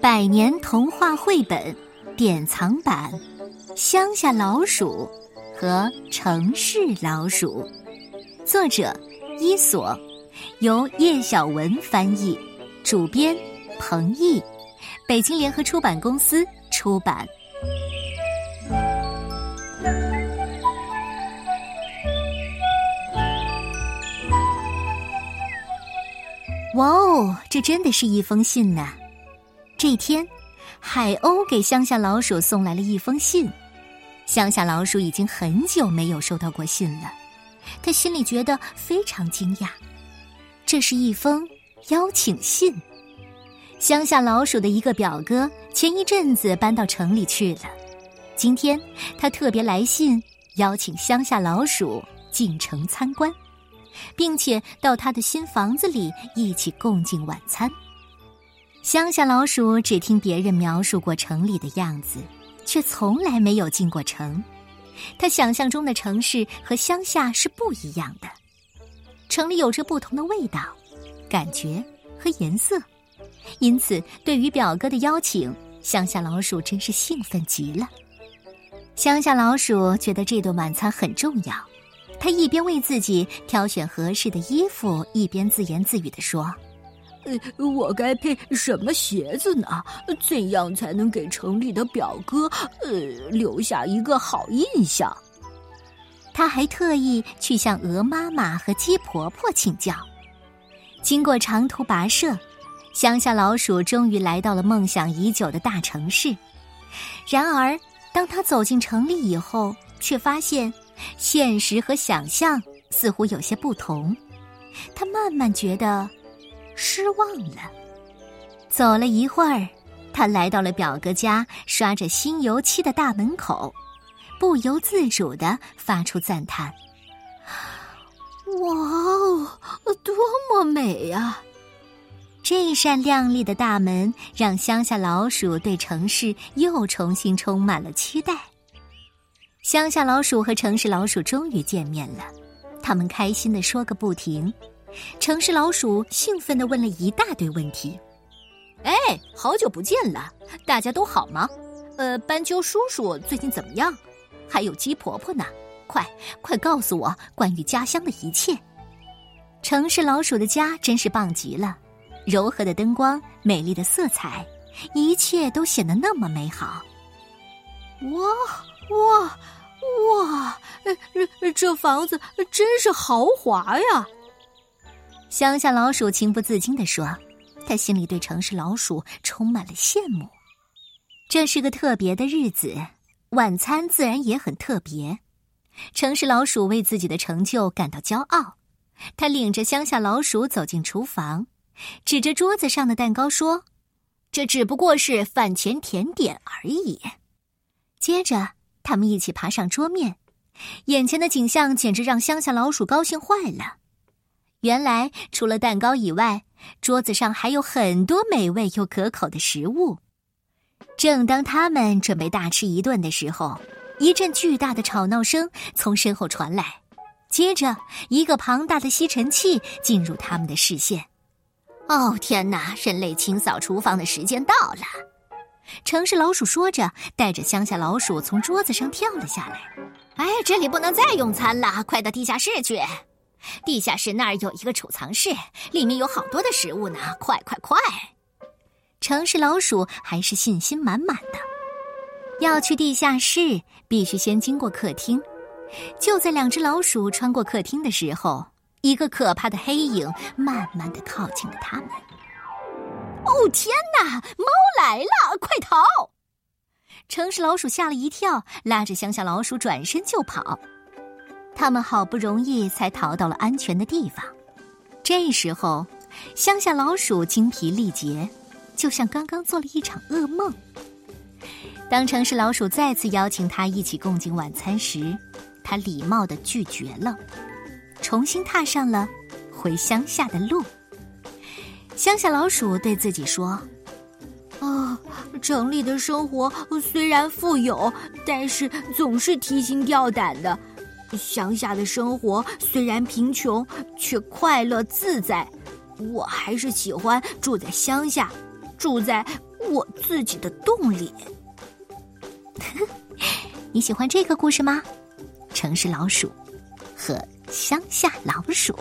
百年童话绘本典藏版《乡下老鼠》和《城市老鼠》，作者伊索，由叶晓文翻译，主编彭毅，北京联合出版公司出版。这真的是一封信呐！这天，海鸥给乡下老鼠送来了一封信。乡下老鼠已经很久没有收到过信了，他心里觉得非常惊讶。这是一封邀请信。乡下老鼠的一个表哥前一阵子搬到城里去了，今天他特别来信邀请乡下老鼠进城参观。并且到他的新房子里一起共进晚餐。乡下老鼠只听别人描述过城里的样子，却从来没有进过城。他想象中的城市和乡下是不一样的，城里有着不同的味道、感觉和颜色。因此，对于表哥的邀请，乡下老鼠真是兴奋极了。乡下老鼠觉得这顿晚餐很重要。他一边为自己挑选合适的衣服，一边自言自语的说：“呃，我该配什么鞋子呢？怎样才能给城里的表哥，呃，留下一个好印象？”他还特意去向鹅妈妈和鸡婆婆请教。经过长途跋涉，乡下老鼠终于来到了梦想已久的大城市。然而，当他走进城里以后，却发现。现实和想象似乎有些不同，他慢慢觉得失望了。走了一会儿，他来到了表哥家刷着新油漆的大门口，不由自主的发出赞叹：“哇哦，多么美呀！”这扇亮丽的大门让乡下老鼠对城市又重新充满了期待。乡下老鼠和城市老鼠终于见面了，他们开心的说个不停。城市老鼠兴奋的问了一大堆问题：“哎，好久不见了，大家都好吗？呃，斑鸠叔叔最近怎么样？还有鸡婆婆呢？快快告诉我关于家乡的一切。”城市老鼠的家真是棒极了，柔和的灯光，美丽的色彩，一切都显得那么美好。哇！哇，哇！呃，这房子真是豪华呀！乡下老鼠情不自禁地说，他心里对城市老鼠充满了羡慕。这是个特别的日子，晚餐自然也很特别。城市老鼠为自己的成就感到骄傲，他领着乡下老鼠走进厨房，指着桌子上的蛋糕说：“这只不过是饭前甜点而已。”接着。他们一起爬上桌面，眼前的景象简直让乡下老鼠高兴坏了。原来，除了蛋糕以外，桌子上还有很多美味又可口的食物。正当他们准备大吃一顿的时候，一阵巨大的吵闹声从身后传来，接着一个庞大的吸尘器进入他们的视线。哦，天哪！人类清扫厨房的时间到了。城市老鼠说着，带着乡下老鼠从桌子上跳了下来。哎，这里不能再用餐了，快到地下室去！地下室那儿有一个储藏室，里面有好多的食物呢，快快快！城市老鼠还是信心满满的。要去地下室，必须先经过客厅。就在两只老鼠穿过客厅的时候，一个可怕的黑影慢慢的靠近了他们。哦天哪！猫来了，快逃！城市老鼠吓了一跳，拉着乡下老鼠转身就跑。他们好不容易才逃到了安全的地方。这时候，乡下老鼠精疲力竭，就像刚刚做了一场噩梦。当城市老鼠再次邀请他一起共进晚餐时，他礼貌的拒绝了，重新踏上了回乡下的路。乡下老鼠对自己说：哦，城里的生活虽然富有，但是总是提心吊胆的；乡下的生活虽然贫穷，却快乐自在。我还是喜欢住在乡下，住在我自己的洞里。你喜欢这个故事吗？城市老鼠和乡下老鼠。